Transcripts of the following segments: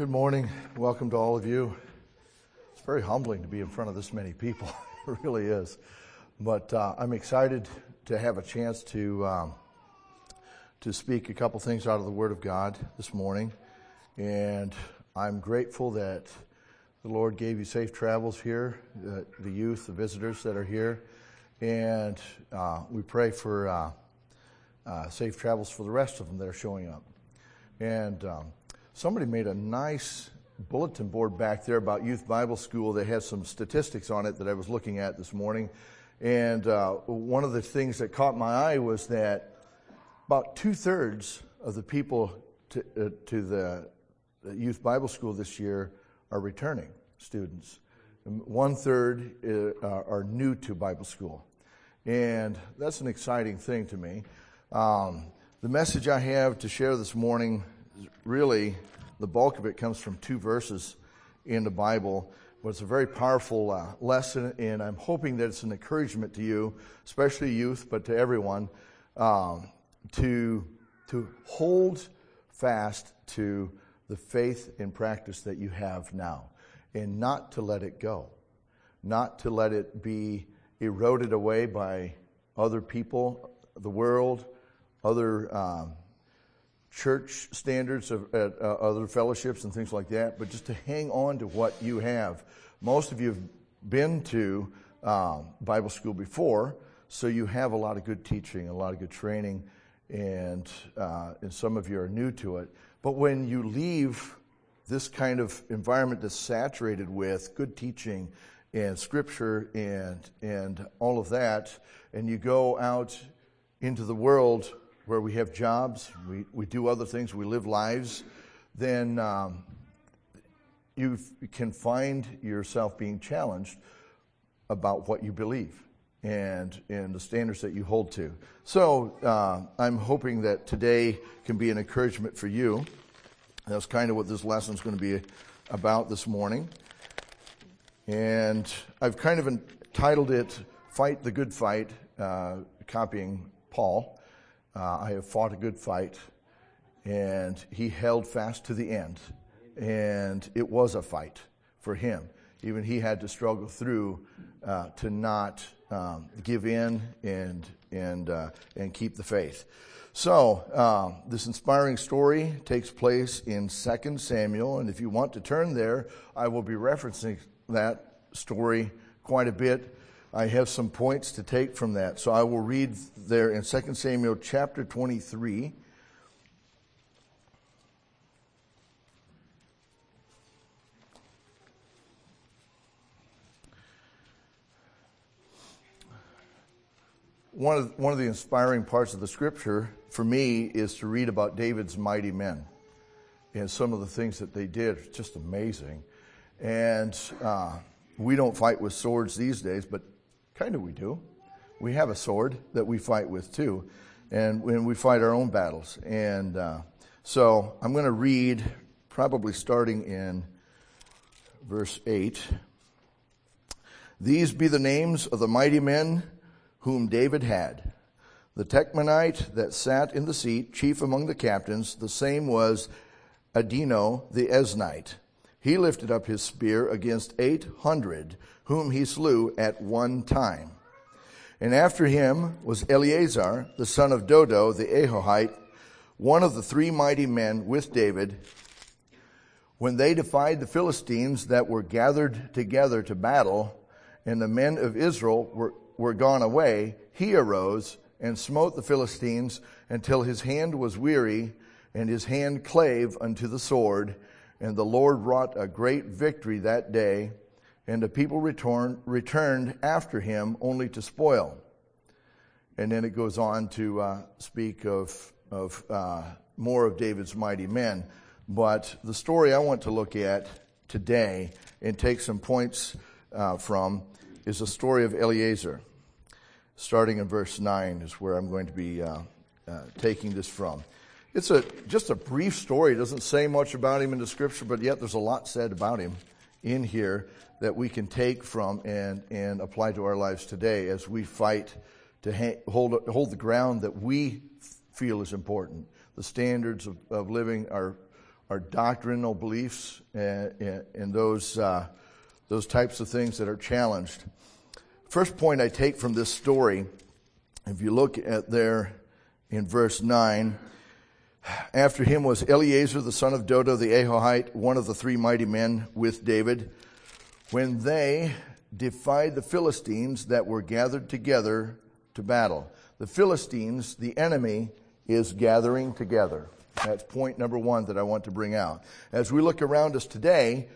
Good morning. Welcome to all of you. It's very humbling to be in front of this many people. it really is. But uh, I'm excited to have a chance to um, to speak a couple things out of the Word of God this morning, and I'm grateful that the Lord gave you safe travels here, uh, the youth, the visitors that are here, and uh, we pray for uh, uh, safe travels for the rest of them that are showing up. And um, somebody made a nice bulletin board back there about Youth Bible School that has some statistics on it that I was looking at this morning. And uh, one of the things that caught my eye was that about two thirds of the people to, uh, to the, Youth Bible School this year are returning students. One third uh, are new to Bible school. And that's an exciting thing to me. Um, the message I have to share this morning really, the bulk of it comes from two verses in the Bible. But it's a very powerful uh, lesson, and I'm hoping that it's an encouragement to you, especially youth, but to everyone, um, to to hold fast to the faith and practice that you have now, and not to let it go, not to let it be eroded away by other people, the world, other um, church standards of uh, other fellowships and things like that, but just to hang on to what you have. Most of you have been to um, Bible school before, so you have a lot of good teaching, a lot of good training, and, uh, and some of you are new to it. But when you leave this kind of environment that's saturated with good teaching and scripture and, and all of that, and you go out into the world where we have jobs, we, we do other things, we live lives, then um, you can find yourself being challenged about what you believe and, and the standards that you hold to. So uh, I'm hoping that today can be an encouragement for you. That's kind of what this lesson is going to be about this morning. And I've kind of entitled it Fight the Good Fight, uh, copying Paul. Uh, I have fought a good fight, and he held fast to the end. And it was a fight for him. Even he had to struggle through uh, to not um, give in and and uh, and keep the faith. So um, this inspiring story takes place in 2 Samuel, and if you want to turn there, I will be referencing that story quite a bit I have some points to take from that. So I will read there in 2 Samuel chapter 23. One of, one of the inspiring parts of the scripture for me is to read about David's mighty men and some of the things that they did. It's just amazing. And uh, we don't fight with swords these days, but Kind of we do. We have a sword that we fight with too, and when we fight our own battles. And uh, so I'm going to read, probably starting in verse 8. These be the names of the mighty men whom David had. The Tachmonite that sat in the seat, chief among the captains, the same was Adino the Eznite. He lifted up his spear against eight hundred whom he slew at one time. And after him was Eleazar, the son of Dodo, the Ahohite, one of the three mighty men with David. When they defied the Philistines that were gathered together to battle, and the men of Israel were, were gone away, he arose and smote the Philistines until his hand was weary, and his hand clave unto the sword. And the Lord wrought a great victory that day and the people return, returned after him only to spoil. And then it goes on to uh, speak of, of uh, more of David's mighty men. But the story I want to look at today and take some points uh, from is the story of Eleazar. Starting in verse 9 is where I'm going to be uh, uh, taking this from. It's a, just a brief story. It doesn't say much about him in the scripture, but yet there's a lot said about him in here that we can take from and, and apply to our lives today as we fight to ha- hold, hold the ground that we feel is important. The standards of, of living are, our doctrinal beliefs and, and those, uh, those types of things that are challenged. First point I take from this story, if you look at there in verse 9, after him was Eleazar the son of Dodo the Ahohite, one of the three mighty men with David. When they defied the Philistines that were gathered together to battle. The Philistines, the enemy, is gathering together. That's point number one that I want to bring out. As we look around us today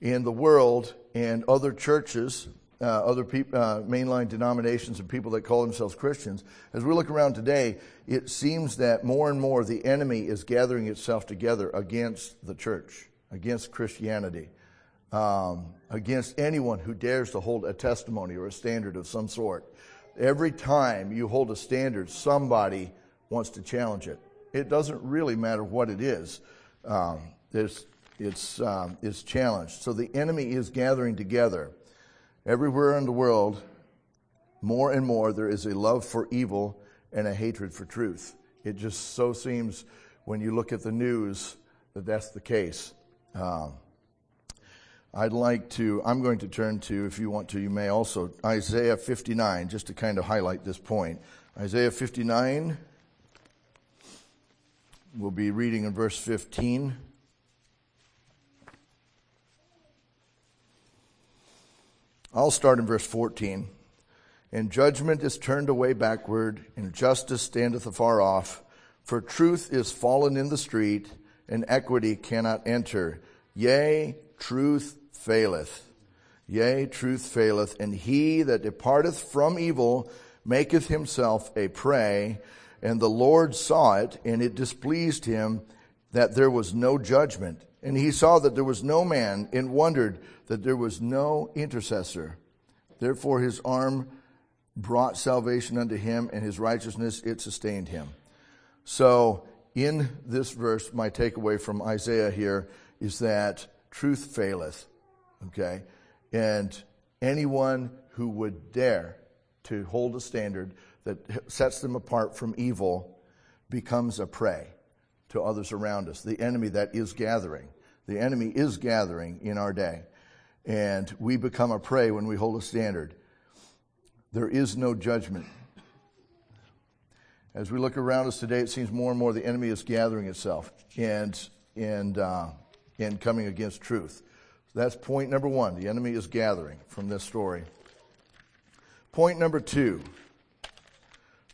in the world and other churches, uh, other peop- uh, mainline denominations and people that call themselves Christians, as we look around today, it seems that more and more the enemy is gathering itself together against the church, against Christianity, um, against anyone who dares to hold a testimony or a standard of some sort. Every time you hold a standard, somebody wants to challenge it. It doesn't really matter what it is. Um, it's, it's, um, it's challenged. So the enemy is gathering together. Everywhere in the world, more and more, there is a love for evil and a hatred for truth. It just so seems when you look at the news that that's the case. Um, I'd like to, I'm going to turn to, if you want to, you may also, Isaiah 59, just to kind of highlight this point. Isaiah 59, we'll be reading in verse 15. I'll start in verse 14. And judgment is turned away backward, and justice standeth afar off. For truth is fallen in the street, and equity cannot enter. Yea, truth faileth. Yea, truth faileth. And he that departeth from evil maketh himself a prey. And the Lord saw it, and it displeased him that there was no judgment. And he saw that there was no man, and wondered that there was no intercessor. Therefore his arm brought salvation unto him, and his righteousness it sustained him. So, in this verse, my takeaway from Isaiah here is that truth faileth. Okay? And anyone who would dare to hold a standard that sets them apart from evil becomes a prey to others around us. The enemy that is gathering. The enemy is gathering in our day. And we become a prey when we hold a standard. There is no judgment. As we look around us today, it seems more and more the enemy is gathering itself and, and, uh, and coming against truth. That's point number one. The enemy is gathering from this story. Point number two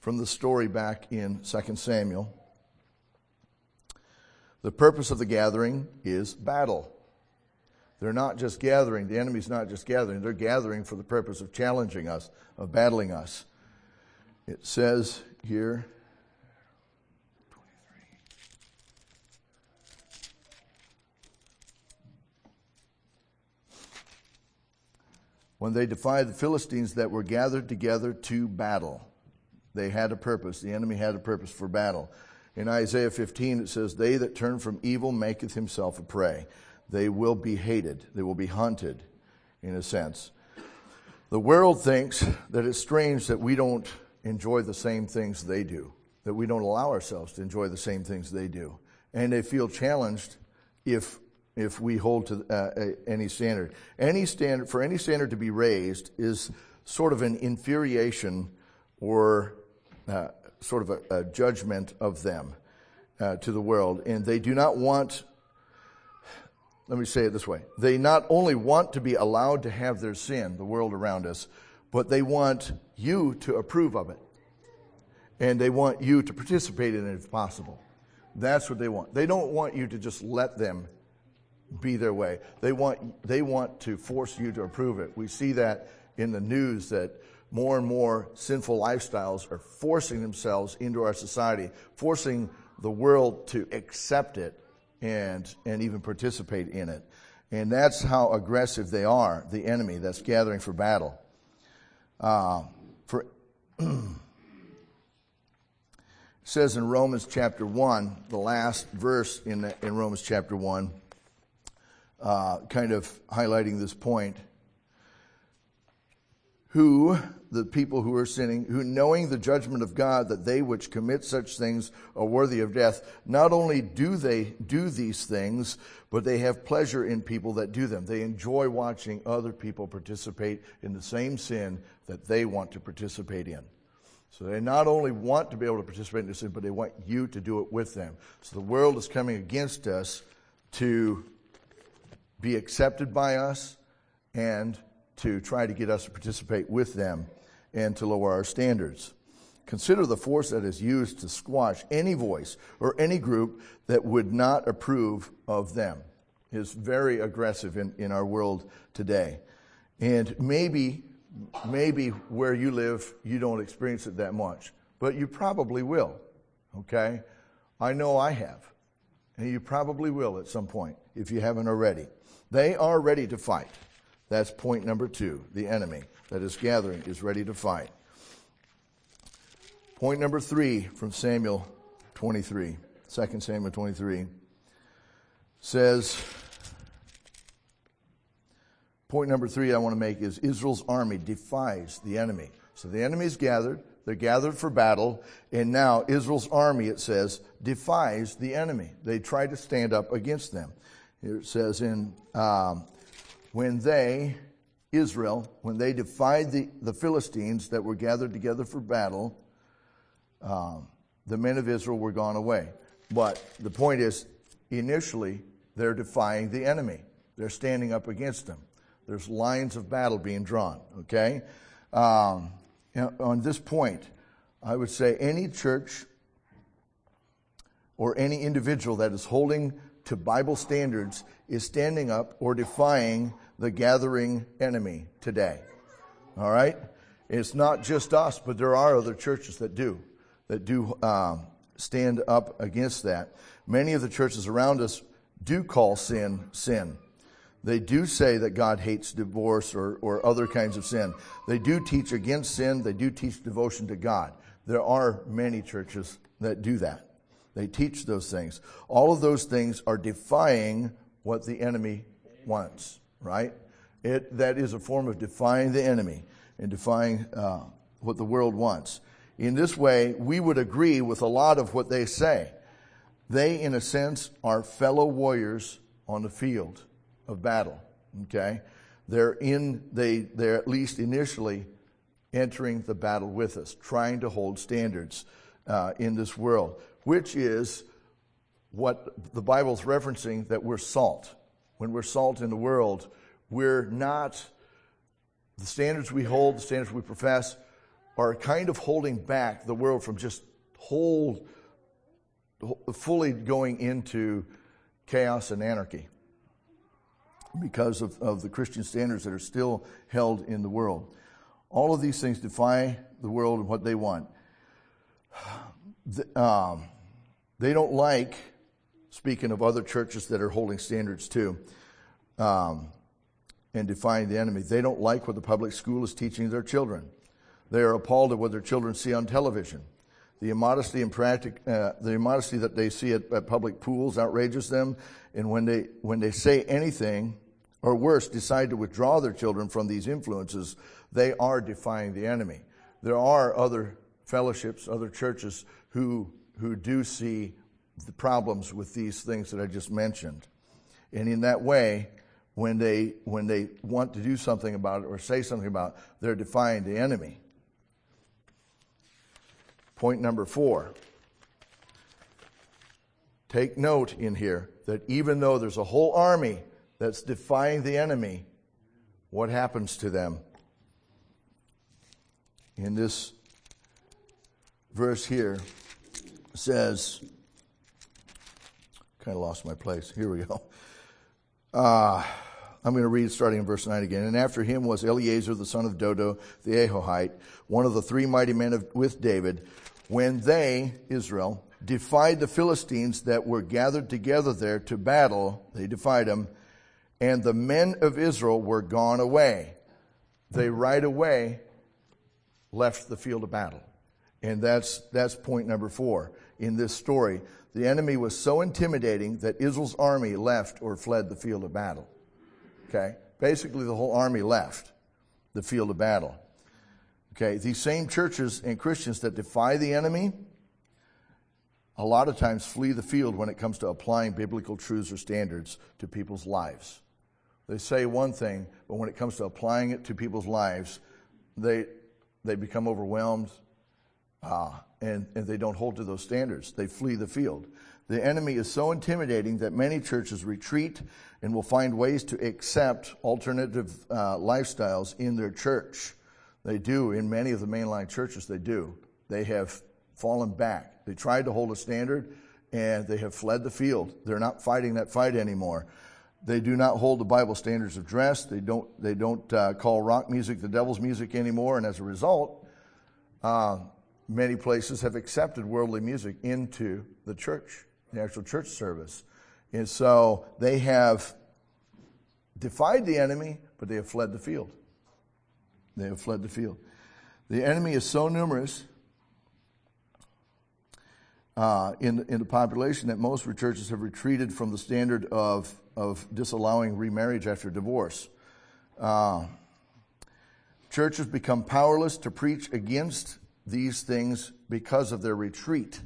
from the story back in 2 Samuel. The purpose of the gathering is battle. They're not just gathering, the enemy's not just gathering, they're gathering for the purpose of challenging us, of battling us. It says here, when they defied the Philistines that were gathered together to battle. They had a purpose. The enemy had a purpose for battle. In Isaiah 15, it says, They that turn from evil maketh himself a prey. They will be hated. They will be hunted, in a sense. The world thinks that it's strange that we don't enjoy the same things they do, that we don't allow ourselves to enjoy the same things they do. And they feel challenged if if we hold to uh, any standard. Any standard, for any standard to be raised is sort of an infuriation or uh, sort of a, a, judgment of them uh, to the world. And they do not want, let me say it this way, they not only want to be allowed to have their sin, the world around us, but they want you to approve of it. And they want you to participate in it if possible. That's what they want. They don't want you to just let them be their way. They want, they want to force you to approve it. We see that in the news that more and more sinful lifestyles are forcing themselves into our society, forcing the world to accept it and, and even participate in it. And that's how aggressive they are, the enemy that's gathering for battle. Uh, for says in Romans chapter 1, the last verse in, the, in Romans chapter 1, uh, kind of highlighting this point, who the people who are sinning, who knowing the judgment of God that they which commit such things are worthy of death, not only do they do these things, but they have pleasure in people that do them. They enjoy watching other people participate in the same sin that they want to participate in. So they not only want to be able to participate in this sin, but they want you to do it with them. So the world is coming against us to be accepted by us and to try to get us to participate with them and to lower our standards. Consider the force that is used to squash any voice or any group that would not approve of them. Is very aggressive in, in our world today. And maybe, maybe where you live, you don't experience it that much, but you probably will. Okay? I know I have. And you probably will at some point if you haven't already. They are ready to fight. That's point number two. The enemy that is gathering is ready to fight. Point number three from Samuel 23, 2 Samuel 23, says, point number three I want to make is Israel's army defies the enemy. So the enemy is gathered, they're gathered for battle, and now Israel's army, it says, defies the enemy. They try to stand up against them. It says in um, when they, Israel, when they defied the, the Philistines that were gathered together for battle, um, the men of Israel were gone away. But the point is, initially, they're defying the enemy. They're standing up against them. There's lines of battle being drawn, okay? Um, on this point, I would say any church or any individual that is holding to Bible standards is standing up or defying the gathering enemy today. All right? It's not just us, but there are other churches that do, that do um, stand up against that. Many of the churches around us do call sin sin. They do say that God hates divorce or, or other kinds of sin. They do teach against sin. They do teach devotion to God. There are many churches that do that. They teach those things. All of those things are defying what the enemy wants, right? It, that is a form of defying the enemy and defying uh, what the world wants. In this way, we would agree with a lot of what they say. They, in a sense, are fellow warriors on the field of battle. Okay? They're in, they, they're at least initially entering the battle with us, trying to hold standards uh, in this world, which is what the Bible's referencing that we're salt. When we're salt in the world, we're not, the standards we hold, the standards we profess, are kind of holding back the world from just whole, fully going into chaos and anarchy because of, of the Christian standards that are still held in the world. All of these things defy the world and what they want. The, um, they don't like, speaking of other churches that are holding standards too, um, and defying the enemy. They don't like what the public school is teaching their children. They are appalled at what their children see on television. The immodesty and practic, uh, the immodesty that they see at, at public pools outrages them, and when they when they say anything, or worse, decide to withdraw their children from these influences, they are defying the enemy. There are other fellowships, other churches who who do see the problems with these things that I just mentioned, and in that way, when they, when they want to do something about it or say something about it, they're defying the enemy. Point number four. Take note in here that even though there's a whole army that's defying the enemy, what happens to them? In this verse here says, kind of lost my place. Here we go. Uh, I'm going to read starting in verse 9 again. And after him was Eleazar, the son of Dodo, the Ahohite, one of the three mighty men of, with David, when they, Israel, defied the Philistines that were gathered together there to battle. They defied them. And the men of Israel were gone away. They right away left the field of battle. And that's, that's point number four in this story. The enemy was so intimidating that Israel's army left or fled the field of battle. Okay? Basically, the whole army left the field of battle. Okay, these same churches and Christians that defy the enemy a lot of times flee the field when it comes to applying biblical truths or standards to people's lives. They say one thing, but when it comes to applying it to people's lives, they, they become overwhelmed uh, and, and they don't hold to those standards. They flee the field. The enemy is so intimidating that many churches retreat and will find ways to accept alternative uh, lifestyles in their church. They do in many of the mainline churches. They do. They have fallen back. They tried to hold a standard and they have fled the field. They're not fighting that fight anymore. They do not hold the Bible standards of dress. They don't, they don't uh, call rock music the devil's music anymore. And as a result, uh, many places have accepted worldly music into the church, the actual church service. And so they have defied the enemy, but they have fled the field. They have fled the field. The enemy is so numerous uh, in, in the population that most churches have retreated from the standard of, of disallowing remarriage after divorce. Uh, churches become powerless to preach against these things because of their retreat.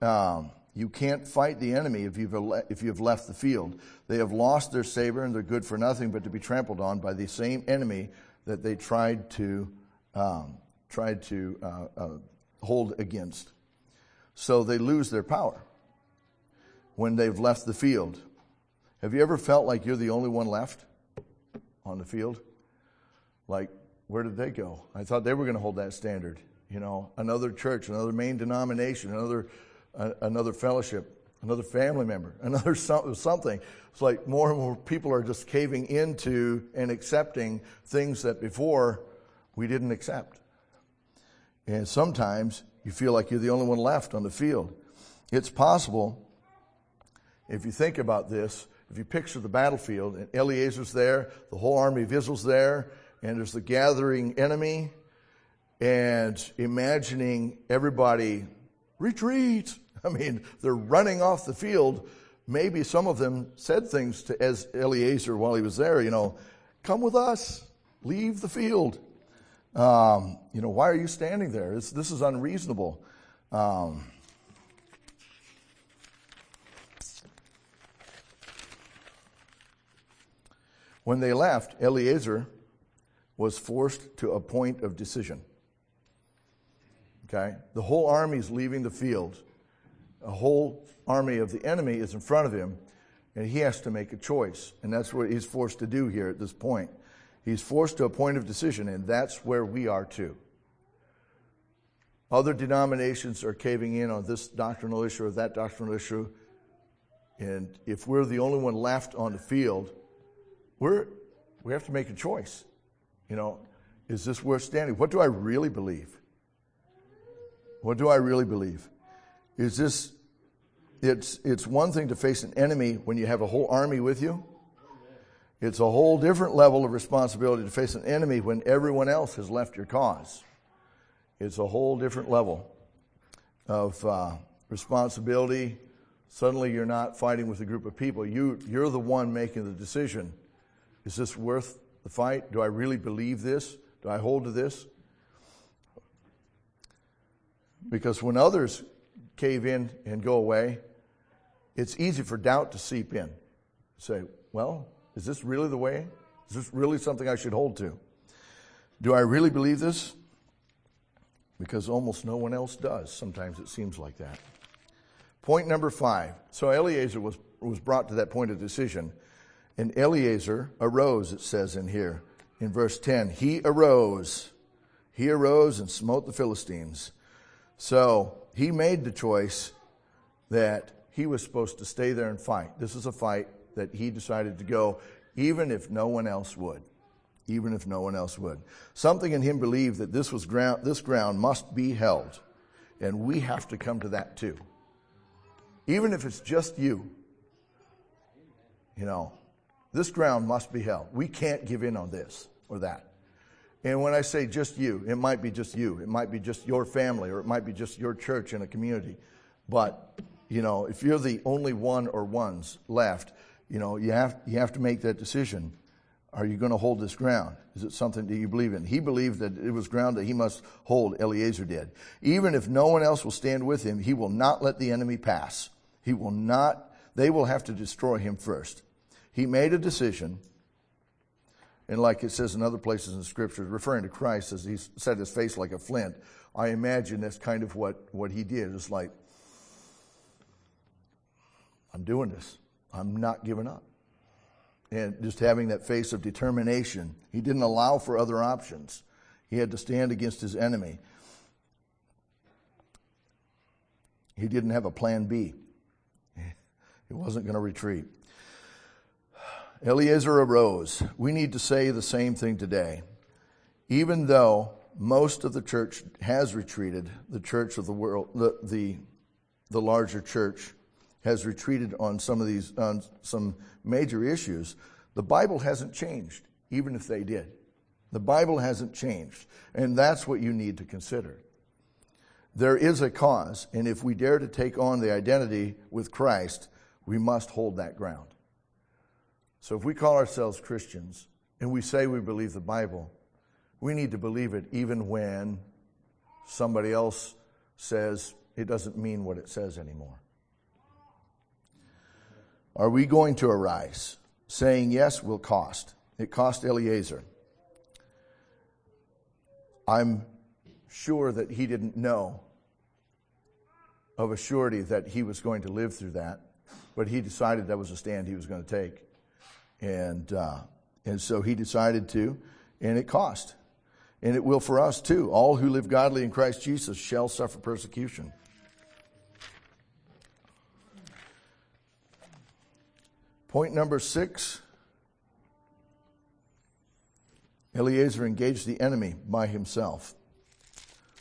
Um, you can't fight the enemy if you've, if you've left the field. They have lost their savor and they're good for nothing but to be trampled on by the same enemy that they tried to, um, tried to uh, uh, hold against so they lose their power when they've left the field. Have you ever felt like you're the only one left on the field? Like, where did they go? I thought they were going to hold that standard. You know, another church, another main denomination, another uh, another fellowship, another family member, another something. It's like more and more people are just caving into and accepting things that before we didn't accept. And sometimes you feel like you're the only one left on the field. It's possible, if you think about this, if you picture the battlefield and Eliezer's there, the whole army of Israel's there, and there's the gathering enemy, and imagining everybody retreat. I mean, they're running off the field. Maybe some of them said things to as Eliezer while he was there, you know, come with us, leave the field. Um, you know, why are you standing there? It's, this is unreasonable. Um, when they left, Eliezer was forced to a point of decision. Okay? The whole army is leaving the field. A whole army of the enemy is in front of him, and he has to make a choice. And that's what he's forced to do here at this point. He's forced to a point of decision, and that's where we are too. Other denominations are caving in on this doctrinal issue or that doctrinal issue. And if we're the only one left on the field, we're, we have to make a choice. You know, is this worth standing? What do I really believe? What do I really believe? Is this, it's, it's one thing to face an enemy when you have a whole army with you. It's a whole different level of responsibility to face an enemy when everyone else has left your cause. It's a whole different level of uh, responsibility. Suddenly you're not fighting with a group of people. You, you're the one making the decision. Is this worth the fight? Do I really believe this? Do I hold to this? Because when others cave in and go away, it's easy for doubt to seep in. Say, well, is this really the way? Is this really something I should hold to? Do I really believe this? Because almost no one else does. Sometimes it seems like that. Point number five. So Eliezer was, was brought to that point of decision. And Eliezer arose, it says in here, in verse 10. He arose. He arose and smote the Philistines. So he made the choice that he was supposed to stay there and fight. This is a fight that he decided to go, even if no one else would. Even if no one else would. Something in him believed that this was ground, this ground must be held. And we have to come to that too. Even if it's just you. You know, this ground must be held. We can't give in on this or that. And when I say just you, it might be just you. It might be just your family or it might be just your church in a community. But, you know, if you're the only one or ones left, you know, you have, you have to make that decision. are you going to hold this ground? Is it something that you believe in? He believed that it was ground that he must hold, Eliezer did. Even if no one else will stand with him, he will not let the enemy pass. He will not, they will have to destroy him first. He made a decision, and like it says in other places in scriptures, referring to Christ as he set his face like a flint, I imagine that's kind of what, what he did. It's like, I'm doing this. I'm not giving up and just having that face of determination. He didn't allow for other options. He had to stand against his enemy. He didn't have a plan B. He wasn't going to retreat. Eliezer arose. We need to say the same thing today. Even though most of the church has retreated, the church of the world, the, the, the larger church has retreated on some of these, on some major issues, the Bible hasn't changed, even if they did. The Bible hasn't changed. And that's what you need to consider. There is a cause, and if we dare to take on the identity with Christ, we must hold that ground. So if we call ourselves Christians and we say we believe the Bible, we need to believe it even when somebody else says it doesn't mean what it says anymore. Are we going to arise? Saying yes will cost. It cost Eliezer. I'm sure that he didn't know of a surety that he was going to live through that, but he decided that was a stand he was going to take. And, uh, and so he decided to, and it cost. And it will for us too. All who live godly in Christ Jesus shall suffer persecution. Point number six Eliezer engaged the enemy by himself.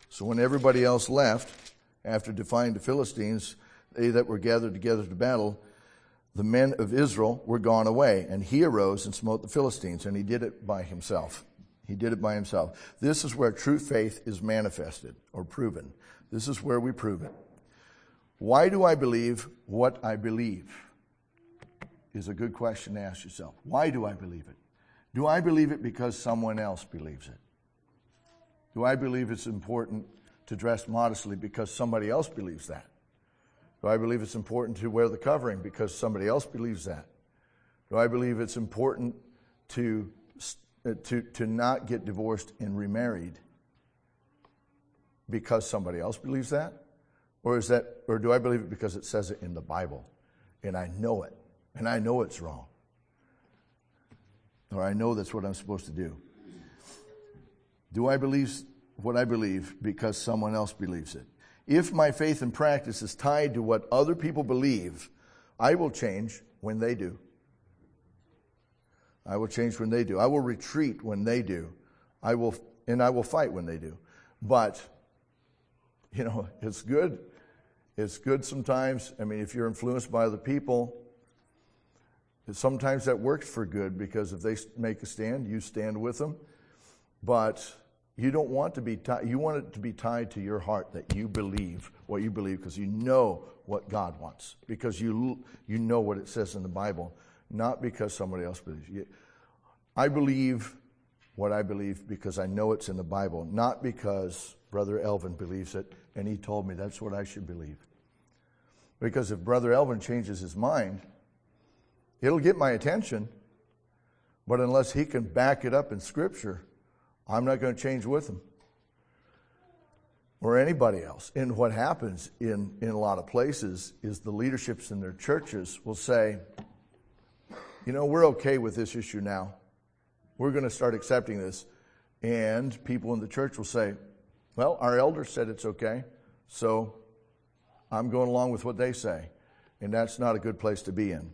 So when everybody else left, after defying the Philistines, they that were gathered together to battle, the men of Israel were gone away, and he arose and smote the Philistines, and he did it by himself. He did it by himself. This is where true faith is manifested or proven. This is where we prove it. Why do I believe what I believe? is a good question to ask yourself. Why do I believe it? Do I believe it because someone else believes it? Do I believe it's important to dress modestly because somebody else believes that? Do I believe it's important to wear the covering because somebody else believes that? Do I believe it's important to, uh, to, to not get divorced and remarried because somebody else believes that? Or is that, or do I believe it because it says it in the Bible and I know it? and I know it's wrong. Or I know that's what I'm supposed to do. Do I believe what I believe because someone else believes it? If my faith and practice is tied to what other people believe, I will change when they do. I will change when they do. I will retreat when they do. I will, and I will fight when they do. But, you know, it's good. It's good sometimes. I mean, if you're influenced by other people, Sometimes that works for good because if they make a stand, you stand with them. But you don't want to be tied, you want it to be tied to your heart that you believe what you believe because you know what God wants, because you, you know what it says in the Bible, not because somebody else believes. I believe what I believe because I know it's in the Bible, not because Brother Elvin believes it and he told me that's what I should believe. Because if Brother Elvin changes his mind, It'll get my attention, but unless he can back it up in Scripture, I'm not going to change with them or anybody else. And what happens in, in a lot of places is the leaderships in their churches will say, you know, we're okay with this issue now. We're going to start accepting this. And people in the church will say, well, our elders said it's okay, so I'm going along with what they say. And that's not a good place to be in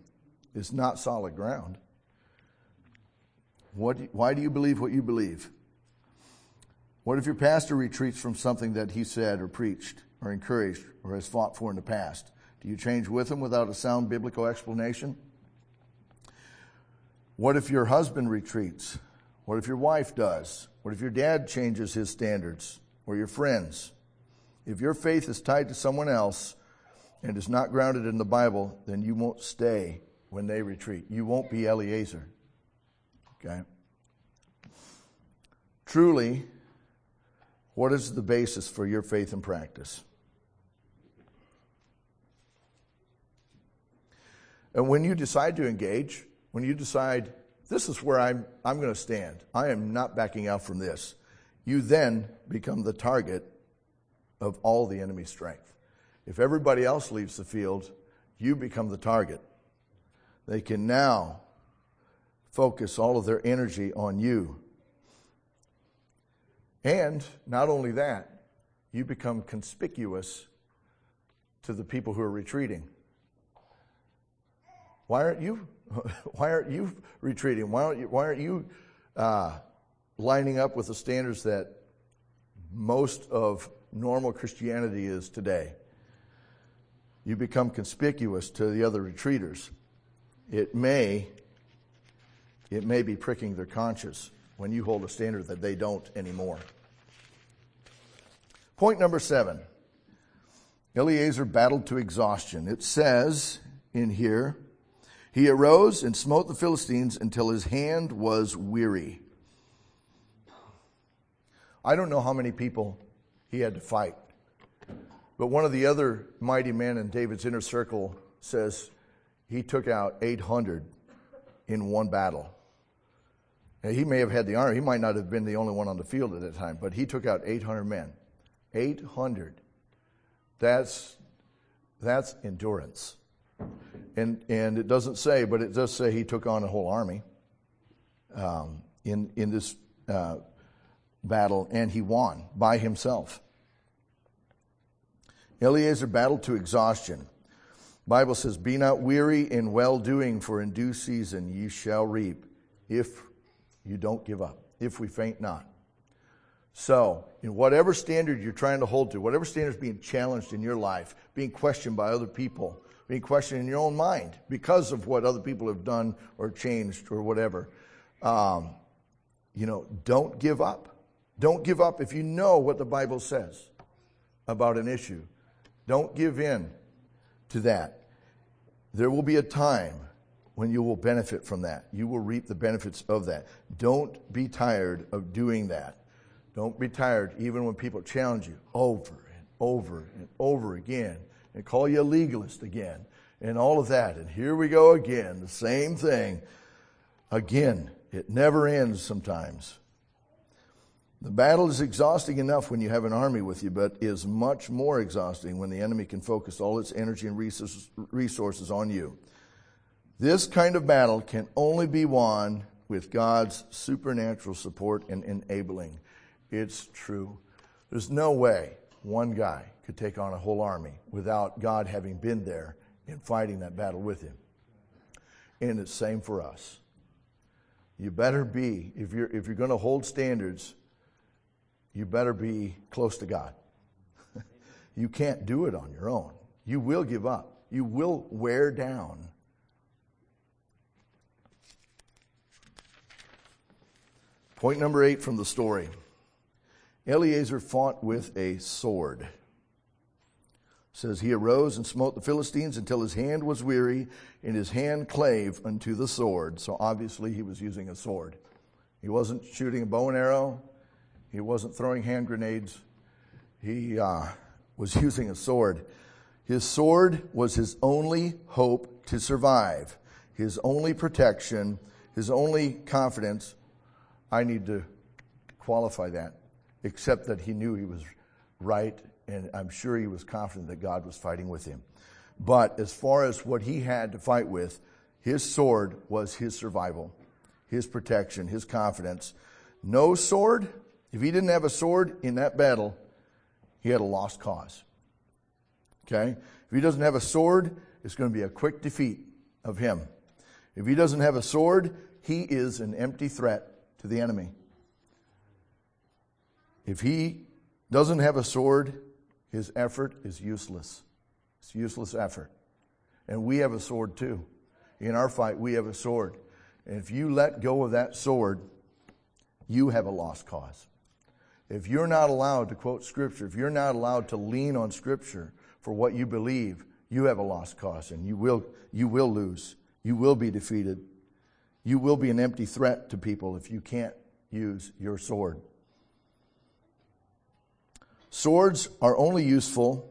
It's not solid ground. What, why do you believe what you believe? What if your pastor retreats from something that he said or preached or encouraged or has fought for in the past? Do you change with him without a sound biblical explanation? What if your husband retreats? What if your wife does? What if your dad changes his standards or your friends? If your faith is tied to someone else and is not grounded in the Bible, then you won't stay when they retreat. You won't be Eliezer. Okay? Truly, what is the basis for your faith and practice? And when you decide to engage, when you decide, this is where I'm, I'm going to stand, I am not backing out from this, you then become the target of all the enemy's strength. If everybody else leaves the field, you become the target. They can now focus all of their energy on you. And not only that, you become conspicuous to the people who are retreating. Why aren't you? Why aren't you retreating? Why aren't you? Why aren't you uh, lining up with the standards that most of normal Christianity is today? You become conspicuous to the other retreaters. It may, it may be pricking their conscience when you hold a standard that they don't anymore. Point number seven. Eleazar battled to exhaustion. It says in here, he arose and smote the Philistines until his hand was weary. I don't know how many people he had to fight, but one of the other mighty men in David's inner circle says he took out 800 in one battle. He may have had the army, he might not have been the only one on the field at that time, but he took out 800 men. 800. That's, that's endurance. And, and it doesn't say, but it does say he took on a whole army um, in, in this uh, battle, and he won by himself. Eleazar battled to exhaustion. Bible says, Be not weary in well doing, for in due season ye shall reap, if you don't give up, if we faint not. So, in whatever standard you're trying to hold to, whatever standard is being challenged in your life, being questioned by other people, being questioned in your own mind because of what other people have done or changed or whatever. Um, you know, don't give up. Don't give up if you know what the Bible says about an issue. Don't give in to that. There will be a time when you will benefit from that. You will reap the benefits of that. Don't be tired of doing that. Don't be tired even when people challenge you over and over and over again and call you a legalist again and all of that. And here we go again, the same thing. Again, it never ends sometimes. The battle is exhausting enough when you have an army with you, but is much more exhausting when the enemy can focus all its energy and resources on you. This kind of battle can only be won with God's supernatural support and enabling. It's true. There's no way one guy could take on a whole army without God having been there and fighting that battle with him. And it's same for us. You better be, if you're, if you're going to hold standards, you better be close to God. you can't do it on your own. You will give up. You will wear down. Point number eight from the story Eleazar fought with a sword says he arose and smote the Philistines until his hand was weary and his hand clave unto the sword. So obviously he was using a sword. He wasn't shooting a bow and arrow. He wasn't throwing hand grenades. He uh, was using a sword. His sword was his only hope to survive, his only protection, his only confidence. I need to qualify that, except that he knew he was right and I'm sure he was confident that God was fighting with him. But as far as what he had to fight with, his sword was his survival, his protection, his confidence. No sword, if he didn't have a sword in that battle, he had a lost cause. Okay? If he doesn't have a sword, it's going to be a quick defeat of him. If he doesn't have a sword, he is an empty threat to the enemy. If he doesn't have a sword, his effort is useless. It's useless effort. And we have a sword too. In our fight, we have a sword. And if you let go of that sword, you have a lost cause. If you're not allowed to quote Scripture, if you're not allowed to lean on Scripture for what you believe, you have a lost cause and you will, you will lose. You will be defeated. You will be an empty threat to people if you can't use your sword. Swords are only useful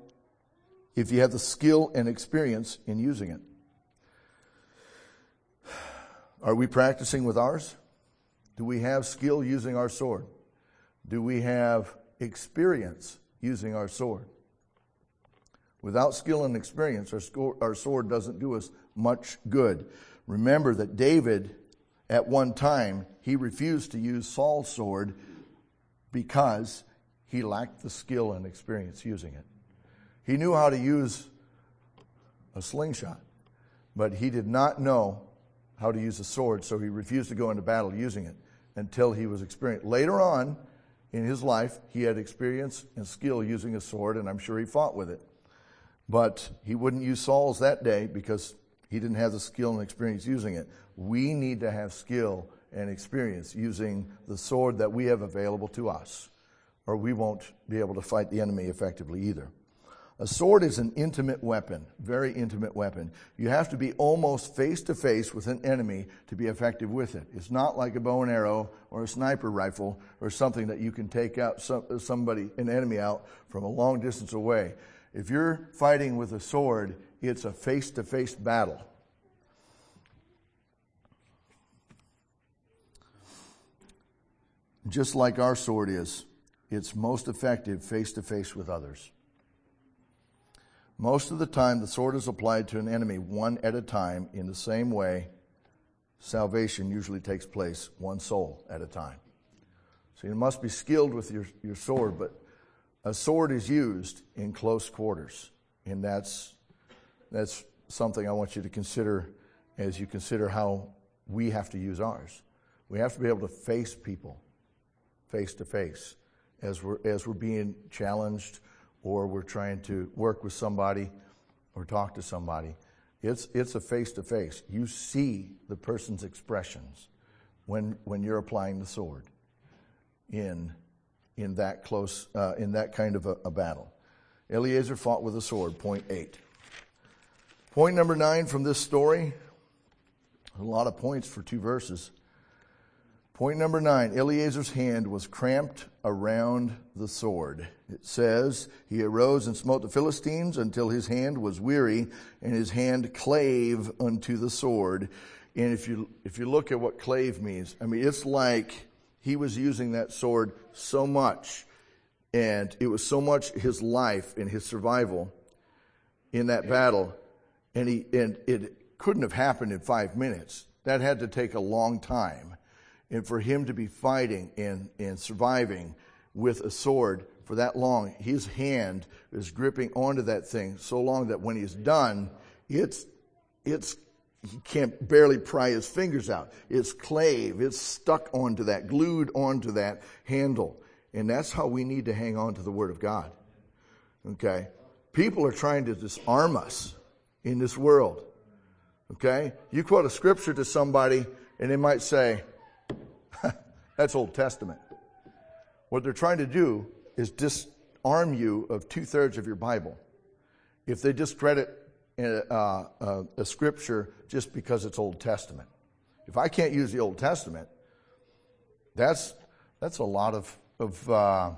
if you have the skill and experience in using it. Are we practicing with ours? Do we have skill using our sword? Do we have experience using our sword? Without skill and experience, our, sword doesn't do us much good. Remember that David, at one time, he refused to use Saul's sword because he lacked the skill and experience using it. He knew how to use a slingshot, but he did not know how to use a sword, so he refused to go into battle using it until he was experienced. Later on in his life, he had experience and skill using a sword, and I'm sure he fought with it. But he wouldn't use Saul's that day because he didn't have the skill and experience using it. We need to have skill and experience using the sword that we have available to us, or we won't be able to fight the enemy effectively either. A sword is an intimate weapon, very intimate weapon. You have to be almost face to face with an enemy to be effective with it. It's not like a bow and arrow or a sniper rifle or something that you can take out somebody, an enemy out from a long distance away. If you're fighting with a sword, it's a face to face battle. Just like our sword is, it's most effective face to face with others. Most of the time, the sword is applied to an enemy one at a time in the same way salvation usually takes place one soul at a time. So you must be skilled with your, your sword, but a sword is used in close quarters, and that's that's something I want you to consider as you consider how we have to use ours. We have to be able to face people face to face as we're as we're being challenged or we're trying to work with somebody or talk to somebody. It's it's a face to face. You see the person's expressions when when you're applying the sword in in that close, uh, in that kind of a, a battle. Eleazar fought with a sword, point eight. Point number nine from this story, a lot of points for two verses. Point number nine Eleazar's hand was cramped around the sword. It says, He arose and smote the Philistines until his hand was weary, and his hand clave unto the sword. And if you, if you look at what clave means, I mean, it's like he was using that sword so much, and it was so much his life and his survival in that battle, and he and it couldn't have happened in five minutes. That had to take a long time, and for him to be fighting and and surviving with a sword for that long, his hand is gripping onto that thing so long that when he's done, it's it's he can't barely pry his fingers out. It's clave. It's stuck onto that, glued onto that handle. And that's how we need to hang on to the Word of God. Okay? People are trying to disarm us in this world. Okay? You quote a scripture to somebody and they might say, that's Old Testament. What they're trying to do is disarm you of two thirds of your Bible. If they discredit a, uh, a scripture just because it's Old Testament. If I can't use the Old Testament, that's that's a lot of of uh,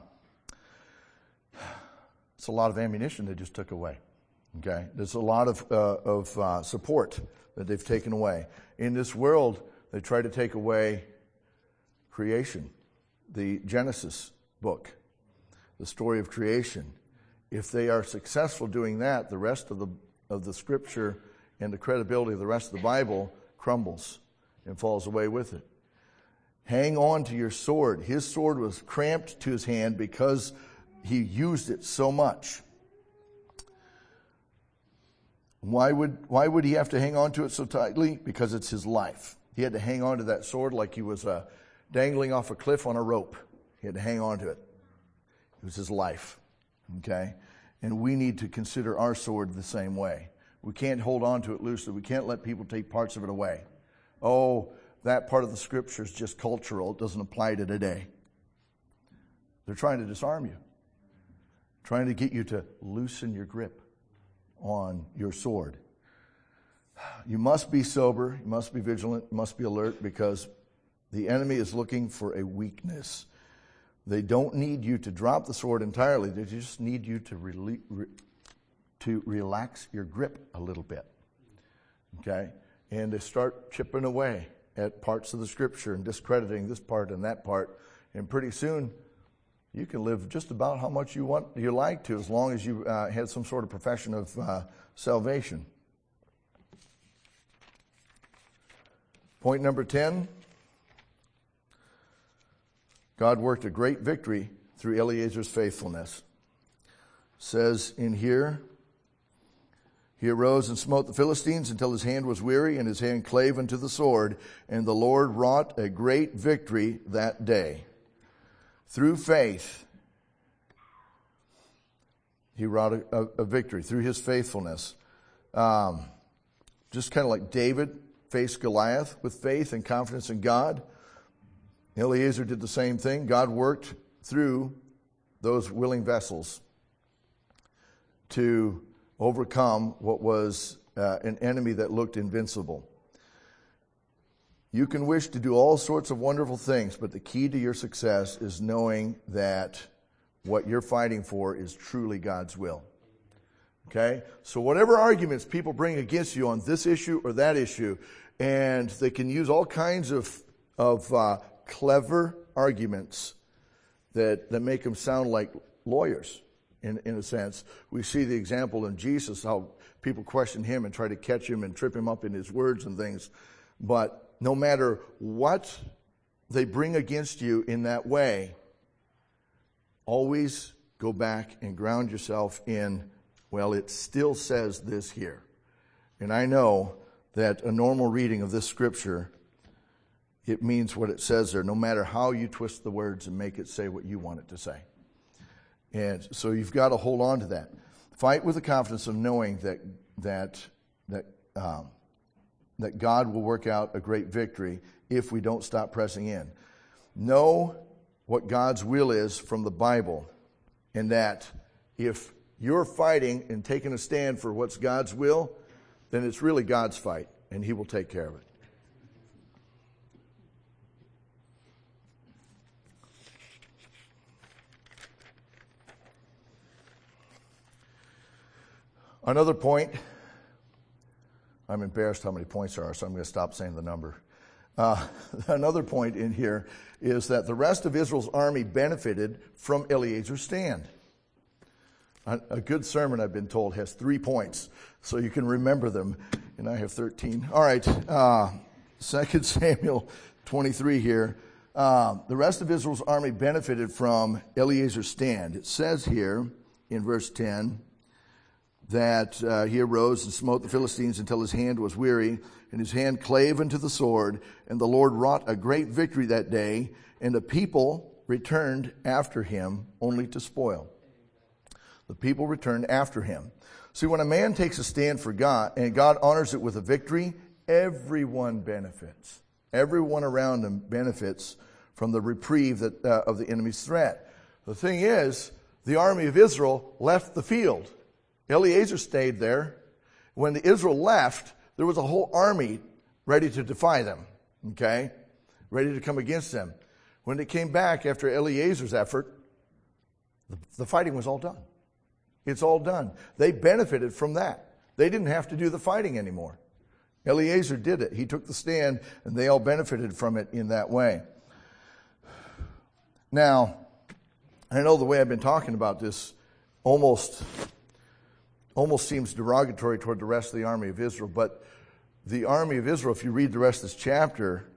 it's a lot of ammunition they just took away. Okay, there's a lot of uh, of uh, support that they've taken away in this world. They try to take away creation, the Genesis book, the story of creation. If they are successful doing that, the rest of the of the scripture and the credibility of the rest of the Bible crumbles and falls away with it. Hang on to your sword. His sword was cramped to his hand because he used it so much. Why would, why would he have to hang on to it so tightly? Because it's his life. He had to hang on to that sword like he was uh, dangling off a cliff on a rope. He had to hang on to it. It was his life. Okay? And we need to consider our sword the same way. We can't hold on to it loosely. We can't let people take parts of it away. Oh, that part of the scripture is just cultural. It doesn't apply to today. They're trying to disarm you, trying to get you to loosen your grip on your sword. You must be sober, you must be vigilant, you must be alert because the enemy is looking for a weakness. They don't need you to drop the sword entirely, they just need you to, re- to relax your grip a little bit. Okay? And to start chipping away at parts of the scripture and discrediting this part and that part. And pretty soon, you can live just about how much you want, you like to, as long as you uh, had some sort of profession of uh, salvation. Point number 10 God worked a great victory through Eleazar's faithfulness. Says in here, he arose and smote the Philistines until his hand was weary and his hand clave unto the sword, and the Lord wrought a great victory that day. Through faith, he wrought a, a, a victory through his faithfulness. Um, just kind of like David faced Goliath with faith and confidence in God. Eleazar did the same thing. God worked through those willing vessels to overcome what was uh, an enemy that looked invincible. You can wish to do all sorts of wonderful things, but the key to your success is knowing that what you're fighting for is truly God's will. Okay? So, whatever arguments people bring against you on this issue or that issue, and they can use all kinds of, of uh, clever arguments that, that make them sound like lawyers, in, in a sense. We see the example in Jesus, how people question him and try to catch him and trip him up in his words and things. But no matter what they bring against you in that way, always go back and ground yourself in, well, it still says this here. And I know that a normal reading of this scripture, it means what it says there, no matter how you twist the words and make it say what you want it to say. And so you've got to hold on to that. Fight with the confidence of knowing that, that, that, um, that God will work out a great victory if we don't stop pressing in. Know what God's will is from the Bible, and that if you're fighting and taking a stand for what's God's will, then it's really God's fight, and He will take care of it. Another point I'm embarrassed how many points there are, so I'm going to stop saying the number. Uh, another point in here is that the rest of Israel's army benefited from Eleazar's stand. A, a good sermon, I've been told, has three points, so you can remember them, and I have 13. All right, uh, 2 Samuel 23 here. Uh, the rest of Israel's army benefited from Eleazar's stand. It says here in verse 10 that uh, he arose and smote the Philistines until his hand was weary, and his hand clave unto the sword. And the Lord wrought a great victory that day, and the people returned after him only to spoil. The people returned after him. See, when a man takes a stand for God and God honors it with a victory, everyone benefits. Everyone around him benefits from the reprieve that, uh, of the enemy's threat. The thing is, the army of Israel left the field. Eleazar stayed there. When the Israel left, there was a whole army ready to defy them, okay? Ready to come against them. When they came back after Eleazar's effort, the, the fighting was all done. It's all done. They benefited from that. They didn't have to do the fighting anymore. Eleazar did it. He took the stand, and they all benefited from it in that way. Now, I know the way I've been talking about this almost almost seems derogatory toward the rest of the army of Israel. But the army of Israel, if you read the rest of this chapter,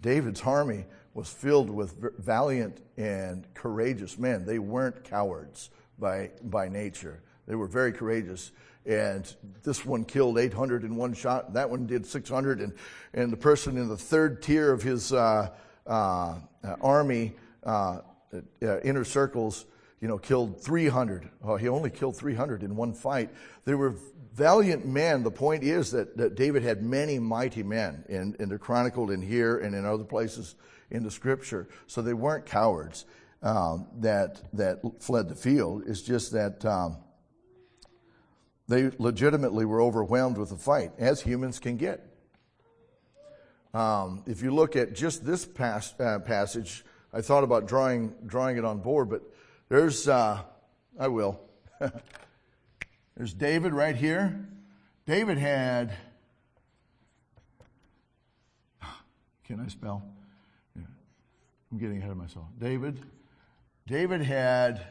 David's army was filled with valiant and courageous men. They weren't cowards by, by nature. They were very courageous. And this one killed 800 in one shot. That one did 600. And, and the person in the third tier of his uh, uh, army, uh, uh inner circles, you know, killed 300. Oh, he only killed 300 in one fight. They were valiant men. The point is that, that David had many mighty men, and, and they're chronicled in here and in other places in the scripture. So they weren't cowards um, that, that fled the field. It's just that um, they legitimately were overwhelmed with the fight, as humans can get. Um, if you look at just this pas- uh, passage, I thought about drawing drawing it on board, but there's uh, I will. there's David right here. David had. Can I spell? Yeah. I'm getting ahead of myself. David. David had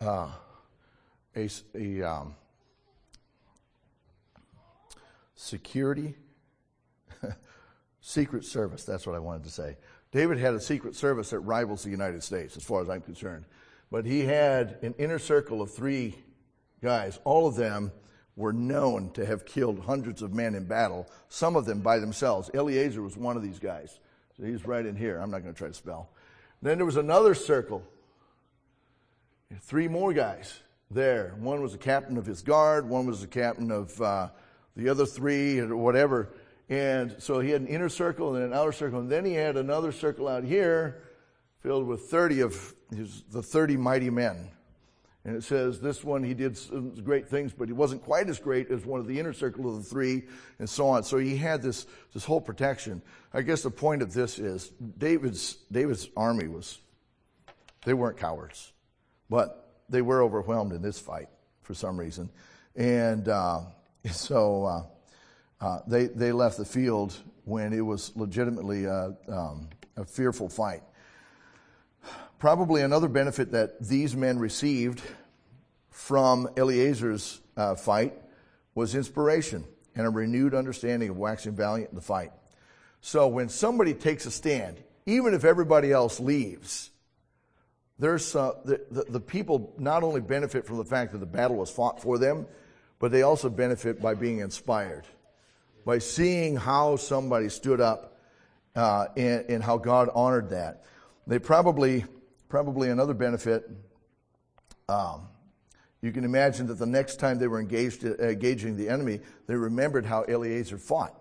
uh, a, a um, security secret service. That's what I wanted to say. David had a secret service that rivals the United States, as far as I'm concerned. But he had an inner circle of three guys. All of them were known to have killed hundreds of men in battle, some of them by themselves. Eleazar was one of these guys. So he's right in here. I'm not going to try to spell. Then there was another circle. Three more guys there. One was the captain of his guard, one was the captain of uh, the other three, or whatever. And so he had an inner circle and an outer circle. And then he had another circle out here filled with 30 of his, the 30 mighty men. And it says this one he did some great things, but he wasn't quite as great as one of the inner circle of the three, and so on. So he had this this whole protection. I guess the point of this is David's David's army was they weren't cowards, but they were overwhelmed in this fight for some reason, and uh, so. Uh, uh, they, they left the field when it was legitimately a, um, a fearful fight. Probably another benefit that these men received from Eleazar's uh, fight was inspiration and a renewed understanding of waxing valiant in the fight. So when somebody takes a stand, even if everybody else leaves, there's uh, the, the, the people not only benefit from the fact that the battle was fought for them, but they also benefit by being inspired by seeing how somebody stood up uh, and, and, how God honored that. They probably, probably another benefit. Um, you can imagine that the next time they were engaged, uh, engaging the enemy, they remembered how Eleazar fought,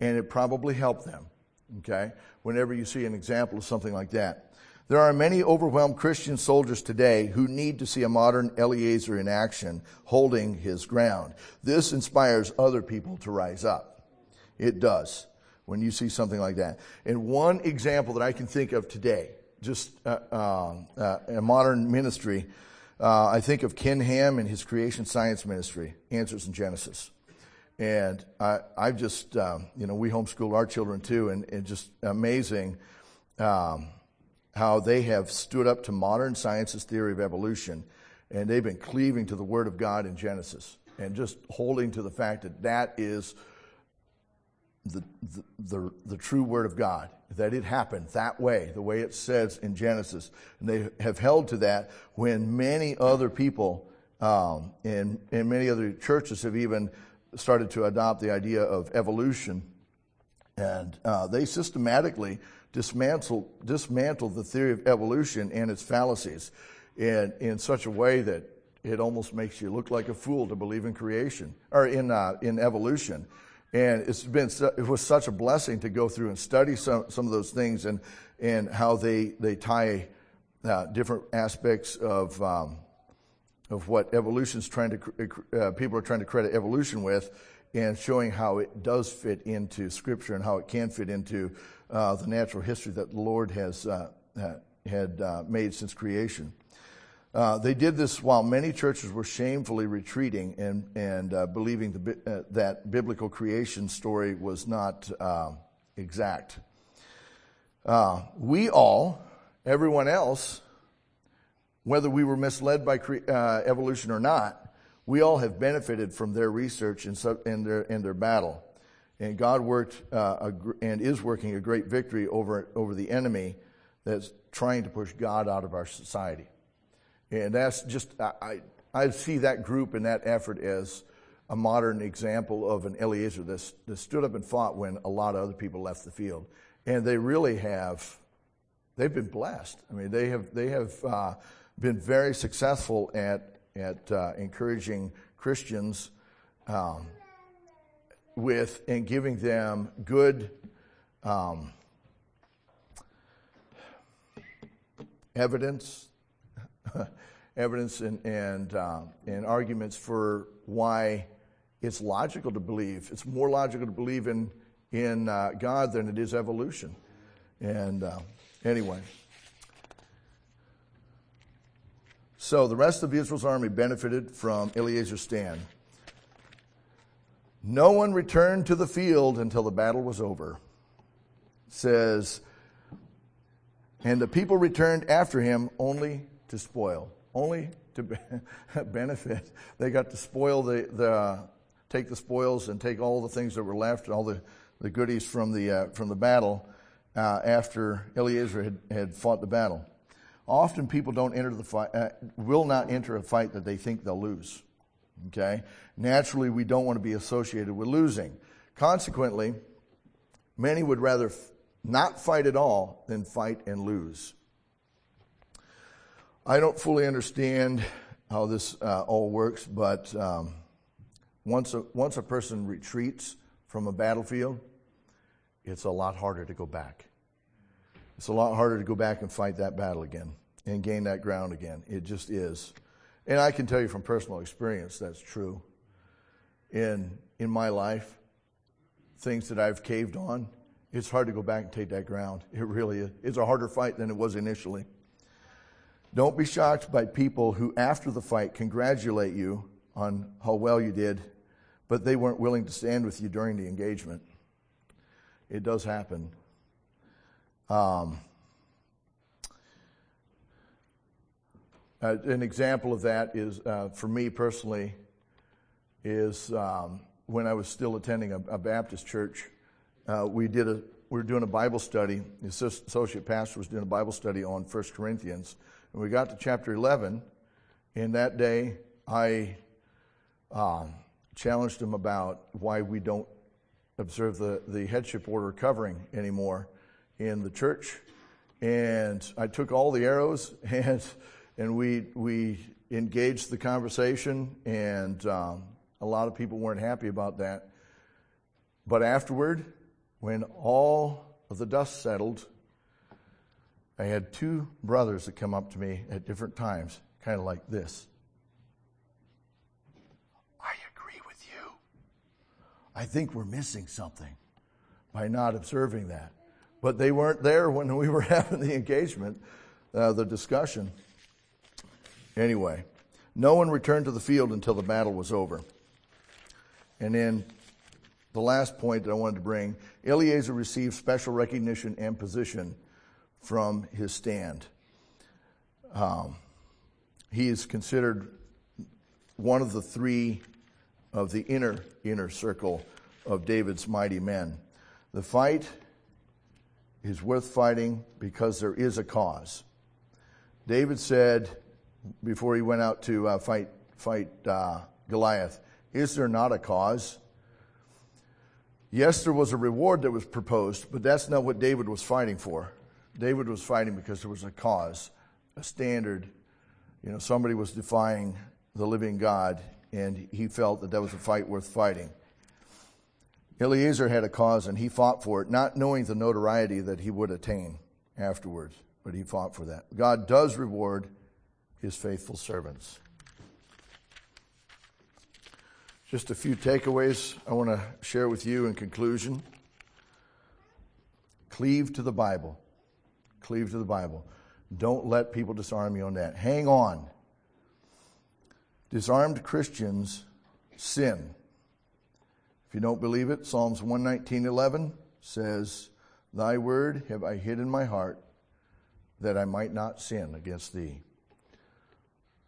and it probably helped them. Okay, whenever you see an example of something like that. There are many overwhelmed Christian soldiers today who need to see a modern Eleazar in action, holding his ground. This inspires other people to rise up. It does when you see something like that. And one example that I can think of today, just uh, um, uh, a modern ministry, uh, I think of Ken Ham and his creation science ministry, Answers in Genesis. And I, I've just, um, you know, we homeschool our children too, and, and just amazing. Um, how they have stood up to modern science's theory of evolution, and they've been cleaving to the Word of God in Genesis and just holding to the fact that that is the, the, the, the, true Word of God, that it happened that way, the way it says in Genesis. And they have held to that when many other people um, and, and many other churches have even started to adopt the idea of evolution. And uh, they systematically dismantle, dismantle the theory of evolution and its fallacies in, in such a way that it almost makes you look like a fool to believe in creation or in, uh, in evolution. And it's been, it was such a blessing to go through and study some, some of those things and, and how they, they tie uh, different aspects of, um, of what evolution's trying to, uh, people are trying to credit evolution with and showing how it does fit into scripture and how it can fit into uh, the natural history that the Lord has uh, had uh, made since creation. Uh, they did this while many churches were shamefully retreating and, and uh, believing the, uh, that biblical creation story was not exact. we all, everyone else, whether we were misled by cre- evolution or not, we all have benefited from their research and, and, their, and their battle. And God worked uh, a, and is working a great victory over, over the enemy that's trying to push God out of our society. And that's just, I, I see that group and that effort as a modern example of an Eleazar that, that stood up and fought when a lot of other people left the field. And they really have, they've been blessed. I mean, they have, they have uh, been very successful at, at uh, encouraging Christians um, with and giving them good um, evidence, evidence and and, uh, and arguments for why it's logical to believe. It's more logical to believe in, in uh, God than it is evolution. And uh, anyway. So the rest of Israel's army benefited from Eleazar's stand. No one returned to the field until the battle was over. It says, and the people returned after him only to spoil, only to benefit. They got to spoil the, the take the spoils and take all the things that were left, all the, the goodies from the, uh, from the battle uh, after Eleazar had, had fought the battle. Often people don't enter the fight, uh, will not enter a fight that they think they'll lose. Okay? Naturally, we don't want to be associated with losing. Consequently, many would rather f- not fight at all than fight and lose. I don't fully understand how this uh, all works, but um, once, a, once a person retreats from a battlefield, it's a lot harder to go back. It's a lot harder to go back and fight that battle again and gain that ground again. It just is. And I can tell you from personal experience that's true. In, in my life, things that I've caved on, it's hard to go back and take that ground. It really is. It's a harder fight than it was initially. Don't be shocked by people who, after the fight, congratulate you on how well you did, but they weren't willing to stand with you during the engagement. It does happen. Um, uh, an example of that is, uh, for me personally, is um, when I was still attending a, a Baptist church. Uh, we did a we were doing a Bible study. The associate pastor was doing a Bible study on 1 Corinthians, and we got to chapter 11. And that day, I um, challenged him about why we don't observe the, the headship order covering anymore in the church. And I took all the arrows and and we we engaged the conversation, and um, a lot of people weren't happy about that. But afterward, when all of the dust settled, I had two brothers that come up to me at different times, kind of like this. I agree with you. I think we're missing something by not observing that. But they weren't there when we were having the engagement, uh, the discussion. Anyway, no one returned to the field until the battle was over. And then the last point that I wanted to bring Eleazar received special recognition and position from his stand. Um, he is considered one of the three of the inner inner circle of David's mighty men. The fight is worth fighting because there is a cause. David said before he went out to uh, fight fight uh, Goliath, is there not a cause? Yes, there was a reward that was proposed, but that's not what David was fighting for. David was fighting because there was a cause, a standard. You know, somebody was defying the living God, and he felt that that was a fight worth fighting. Eleazar had a cause, and he fought for it, not knowing the notoriety that he would attain afterwards, but he fought for that. God does reward his faithful servants. Just a few takeaways I want to share with you in conclusion. Cleave to the Bible. Cleave to the Bible. Don't let people disarm you on that. Hang on. Disarmed Christians sin. If you don't believe it, Psalms 119:11 says, "Thy word have I hid in my heart that I might not sin against thee."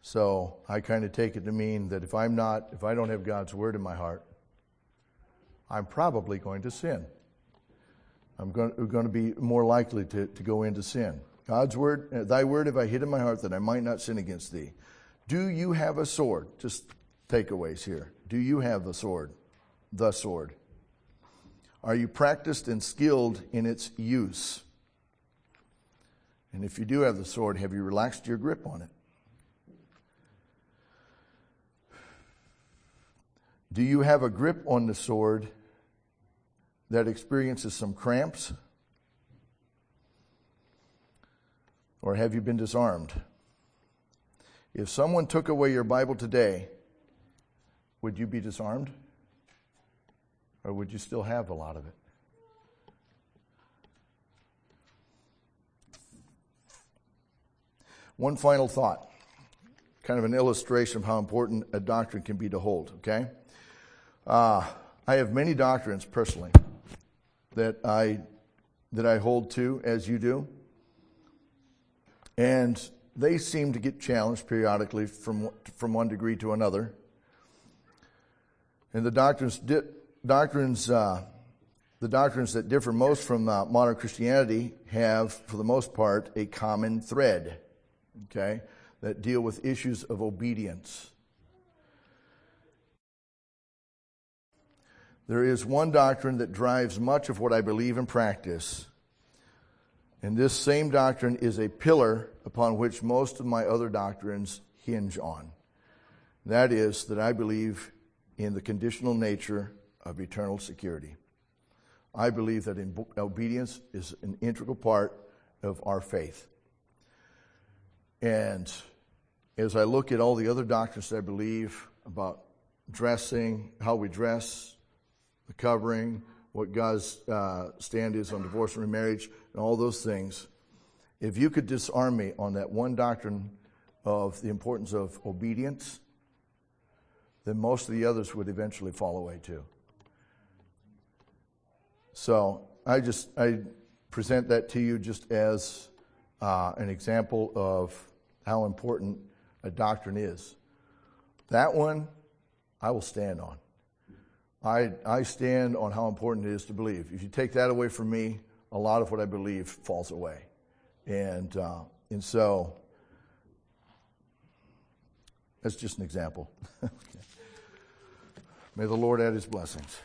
So I kind of take it to mean that if I'm not, if I don't have God's word in my heart, I'm probably going to sin. I'm going, to be more likely to, to go into sin. God's word, uh, thy word have I hid in my heart that I might not sin against thee. Do you have a sword? Just takeaways here. Do you have the sword? The sword. Are you practiced and skilled in its use? And if you do have the sword, have you relaxed your grip on it? Do you have a grip on the sword that experiences some cramps? Or have you been disarmed? If someone took away your Bible today, would you be disarmed? Or would you still have a lot of it? One final thought, kind of an illustration of how important a doctrine can be to hold, okay? Uh, I have many doctrines personally that I, that I hold to, as you do. And they seem to get challenged periodically from, from one degree to another. And the doctrines, doctrines, uh, the doctrines that differ most from uh, modern Christianity have, for the most part, a common thread, okay, that deal with issues of obedience. There is one doctrine that drives much of what I believe and practice and this same doctrine is a pillar upon which most of my other doctrines hinge on. That is, that I believe in the conditional nature of eternal security. I believe that obedience is an integral part of our faith. And as I look at all the other doctrines that I believe about dressing, how we dress, the covering, what God's uh, stand is on divorce and remarriage, and all those things. If you could disarm me on that one doctrine of the importance of obedience, then most of the others would eventually fall away too. So I just I present that to you just as uh, an example of how important a doctrine is. That one I will stand on. I, I stand on how important it is to believe. If you take that away from me, a lot of what I believe falls away. And, uh, and so, that's just an example. okay. May the Lord add his blessings.